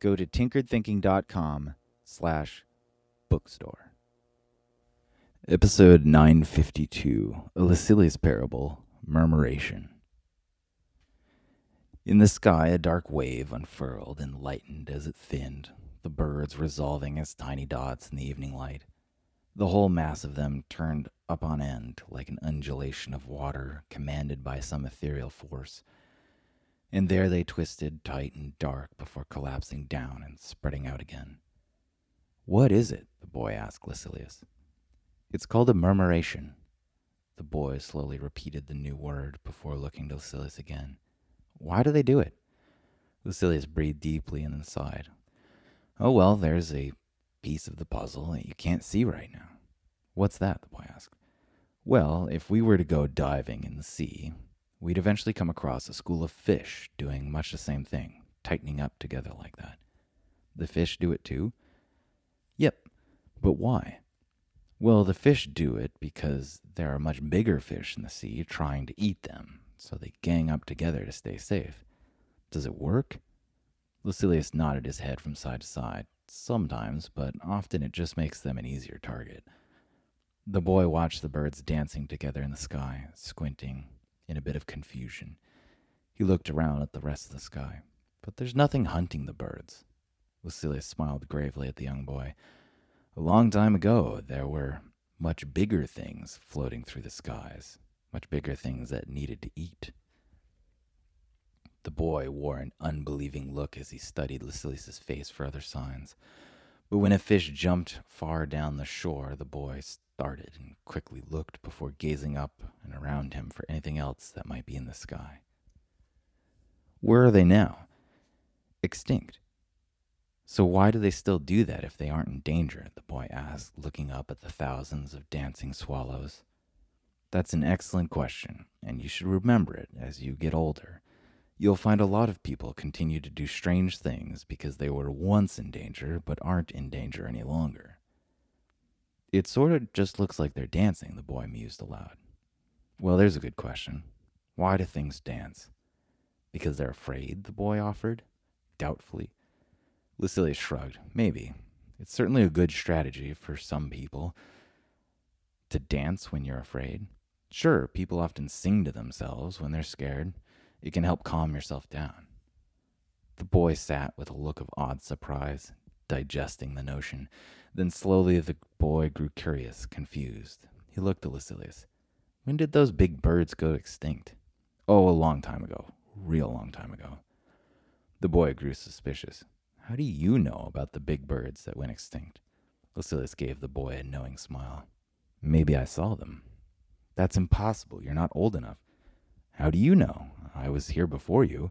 go to tinkeredthinking.com slash bookstore. Episode 952, A Lucilius Parable, Murmuration. In the sky, a dark wave unfurled and lightened as it thinned, the birds resolving as tiny dots in the evening light. The whole mass of them turned up on end like an undulation of water commanded by some ethereal force. And there they twisted tight and dark before collapsing down and spreading out again. What is it? the boy asked Lucilius. It's called a murmuration. The boy slowly repeated the new word before looking to Lucilius again. Why do they do it? Lucilius breathed deeply and then sighed. Oh, well, there's a piece of the puzzle that you can't see right now. What's that? the boy asked. Well, if we were to go diving in the sea, we'd eventually come across a school of fish doing much the same thing, tightening up together like that. The fish do it too? Yep, but why? Well, the fish do it because there are much bigger fish in the sea trying to eat them, so they gang up together to stay safe. Does it work? Lucilius nodded his head from side to side. Sometimes, but often it just makes them an easier target. The boy watched the birds dancing together in the sky, squinting in a bit of confusion. He looked around at the rest of the sky, but there's nothing hunting the birds. Lucilius smiled gravely at the young boy. A long time ago, there were much bigger things floating through the skies, much bigger things that needed to eat. The boy wore an unbelieving look as he studied Lucilius's face for other signs. But when a fish jumped far down the shore, the boy started and quickly looked before gazing up and around him for anything else that might be in the sky. Where are they now? Extinct. So why do they still do that if they aren't in danger? The boy asked, looking up at the thousands of dancing swallows. That's an excellent question, and you should remember it as you get older. You'll find a lot of people continue to do strange things because they were once in danger but aren't in danger any longer. It sort of just looks like they're dancing, the boy mused aloud. Well, there's a good question. Why do things dance? Because they're afraid, the boy offered, doubtfully. Lucilius shrugged. Maybe. It's certainly a good strategy for some people to dance when you're afraid. Sure, people often sing to themselves when they're scared. It can help calm yourself down. The boy sat with a look of odd surprise, digesting the notion. Then slowly the boy grew curious, confused. He looked at Lucilius. When did those big birds go extinct? Oh, a long time ago. Real long time ago. The boy grew suspicious. How do you know about the big birds that went extinct? Lucilius gave the boy a knowing smile. Maybe I saw them. That's impossible. You're not old enough. How do you know? I was here before you.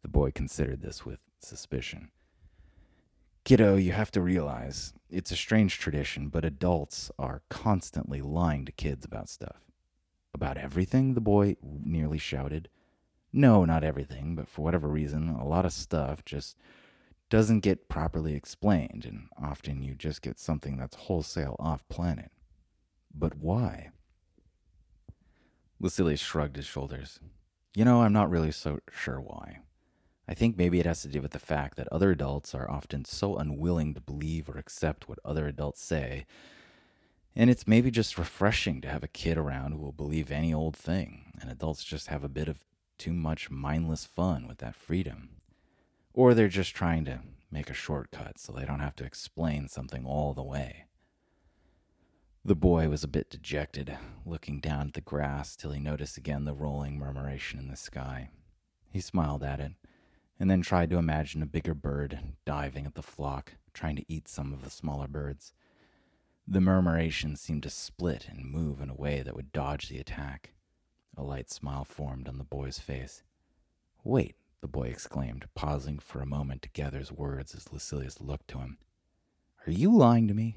The boy considered this with suspicion. Kiddo, you have to realize it's a strange tradition, but adults are constantly lying to kids about stuff. About everything? The boy nearly shouted. No, not everything, but for whatever reason, a lot of stuff just doesn't get properly explained, and often you just get something that's wholesale off planet. But why? Lucilius shrugged his shoulders. You know, I'm not really so sure why. I think maybe it has to do with the fact that other adults are often so unwilling to believe or accept what other adults say. And it's maybe just refreshing to have a kid around who will believe any old thing, and adults just have a bit of too much mindless fun with that freedom. Or they're just trying to make a shortcut so they don't have to explain something all the way. The boy was a bit dejected, looking down at the grass till he noticed again the rolling murmuration in the sky. He smiled at it, and then tried to imagine a bigger bird diving at the flock, trying to eat some of the smaller birds. The murmuration seemed to split and move in a way that would dodge the attack. A light smile formed on the boy's face. Wait, the boy exclaimed, pausing for a moment to gather his words as Lucilius looked to him. Are you lying to me?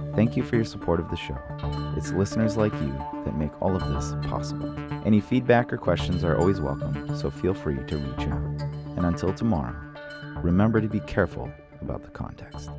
Thank you for your support of the show. It's listeners like you that make all of this possible. Any feedback or questions are always welcome, so feel free to reach out. And until tomorrow, remember to be careful about the context.